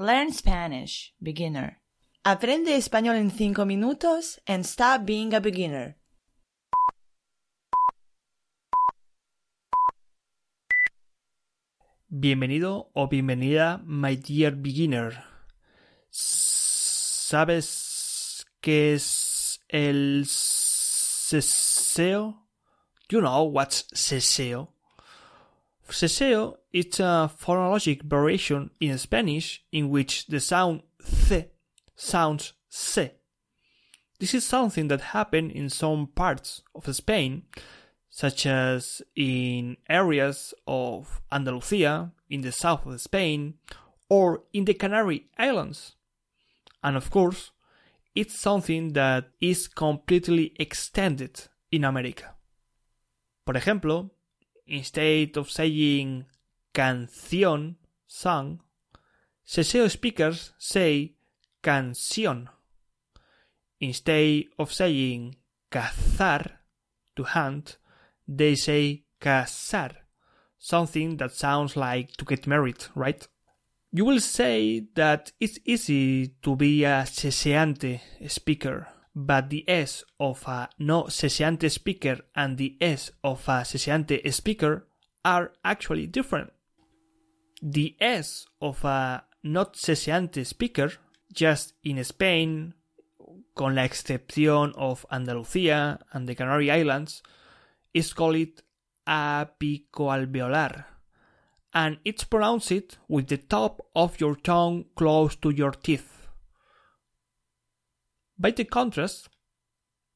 Learn Spanish, beginner. Aprende español en 5 minutos and stop being a beginner. Bienvenido o bienvenida, my dear beginner. ¿Sabes qué es el ceseo? You know what's ceseo? Seseo is a phonologic variation in Spanish in which the sound c sounds se. This is something that happened in some parts of Spain, such as in areas of Andalusia, in the south of Spain, or in the Canary Islands. And of course, it's something that is completely extended in America. Por ejemplo, instead of saying canción, song, Seseo speakers say canción. Instead of saying cazar, to hunt, they say casar, something that sounds like to get married, right? You will say that it's easy to be a seseante speaker, but the S of a no seseante speaker and the S of a seseante speaker are actually different. The S of a not seseante speaker, just in Spain, con la excepción of Andalucía and the Canary Islands, is called apicoalveolar, and it's pronounced with the top of your tongue close to your teeth. By the contrast,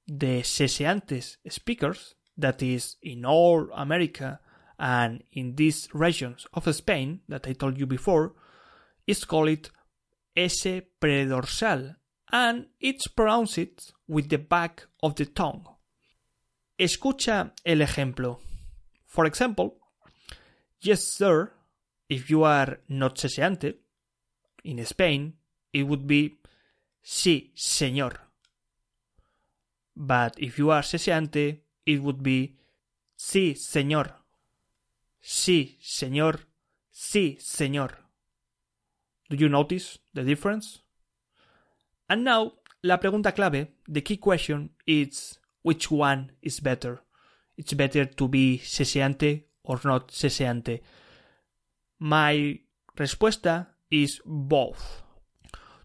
the seseantes speakers, that is, in all America and in these regions of Spain that I told you before, is called S predorsal, and it's pronounced with the back of the tongue. Escucha el ejemplo. For example, yes sir, if you are not seseante, in Spain, it would be sí señor. But if you are ceseante, it would be sí señor. Sí señor, sí señor. Do you notice the difference? And now, la pregunta clave, the key question is which one is better? It's better to be ceseante or not ceseante. My respuesta is both.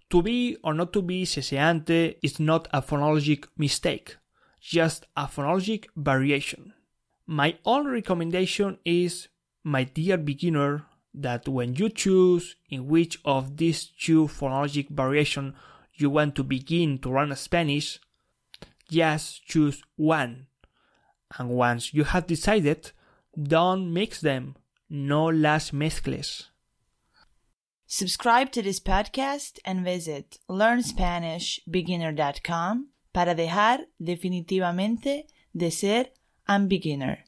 To be or not to be seseante is not a phonologic mistake, just a phonologic variation. My only recommendation is, my dear beginner, that when you choose in which of these two phonologic variations you want to begin to learn Spanish, just choose one. And once you have decided, don't mix them. No las mezcles. Subscribe to this podcast and visit learnspanishbeginner.com para dejar definitivamente de ser un beginner.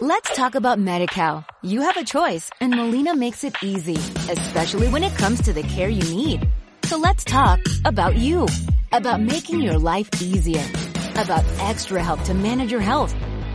Let's talk about Medi-Cal. You have a choice and Molina makes it easy, especially when it comes to the care you need. So let's talk about you, about making your life easier, about extra help to manage your health.